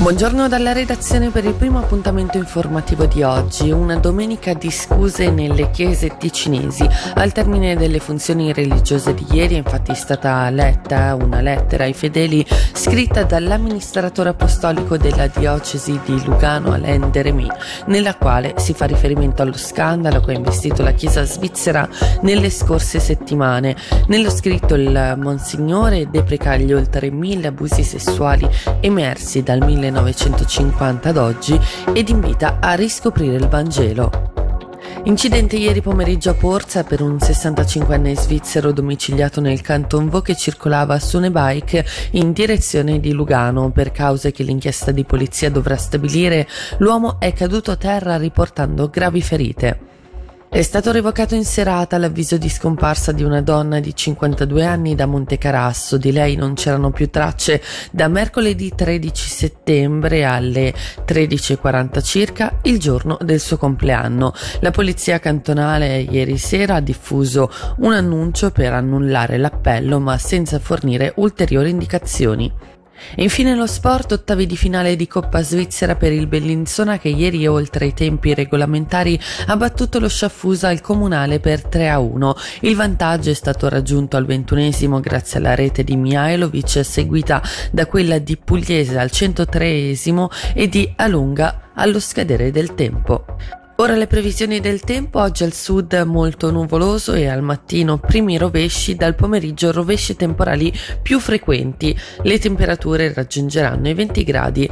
Buongiorno dalla redazione per il primo appuntamento informativo di oggi, una domenica di scuse nelle chiese ticinesi. Al termine delle funzioni religiose di ieri è infatti stata letta una lettera ai fedeli scritta dall'amministratore apostolico della diocesi di Lugano Alain Deremy, nella quale si fa riferimento allo scandalo che ha investito la chiesa svizzera nelle scorse settimane. Nello scritto il Monsignore depreca gli oltre mille abusi sessuali emersi dal 1900 1950 ad oggi ed invita a riscoprire il Vangelo. Incidente ieri pomeriggio a Porza per un 65enne svizzero domiciliato nel Canton Vaud che circolava su una bike in direzione di Lugano. Per cause che l'inchiesta di polizia dovrà stabilire, l'uomo è caduto a terra riportando gravi ferite. È stato revocato in serata l'avviso di scomparsa di una donna di 52 anni da Montecarasso. Di lei non c'erano più tracce da mercoledì 13 settembre alle 13.40 circa, il giorno del suo compleanno. La polizia cantonale ieri sera ha diffuso un annuncio per annullare l'appello ma senza fornire ulteriori indicazioni. E infine lo sport, ottavi di finale di Coppa Svizzera per il Bellinzona che ieri oltre i tempi regolamentari ha battuto lo Sciaffusa al Comunale per 3 a 1. Il vantaggio è stato raggiunto al ventunesimo grazie alla rete di Mihailovic seguita da quella di Pugliese al 103 e di Alunga allo scadere del tempo. Ora le previsioni del tempo, oggi al sud molto nuvoloso e al mattino primi rovesci, dal pomeriggio rovesci temporali più frequenti. Le temperature raggiungeranno i 20 gradi.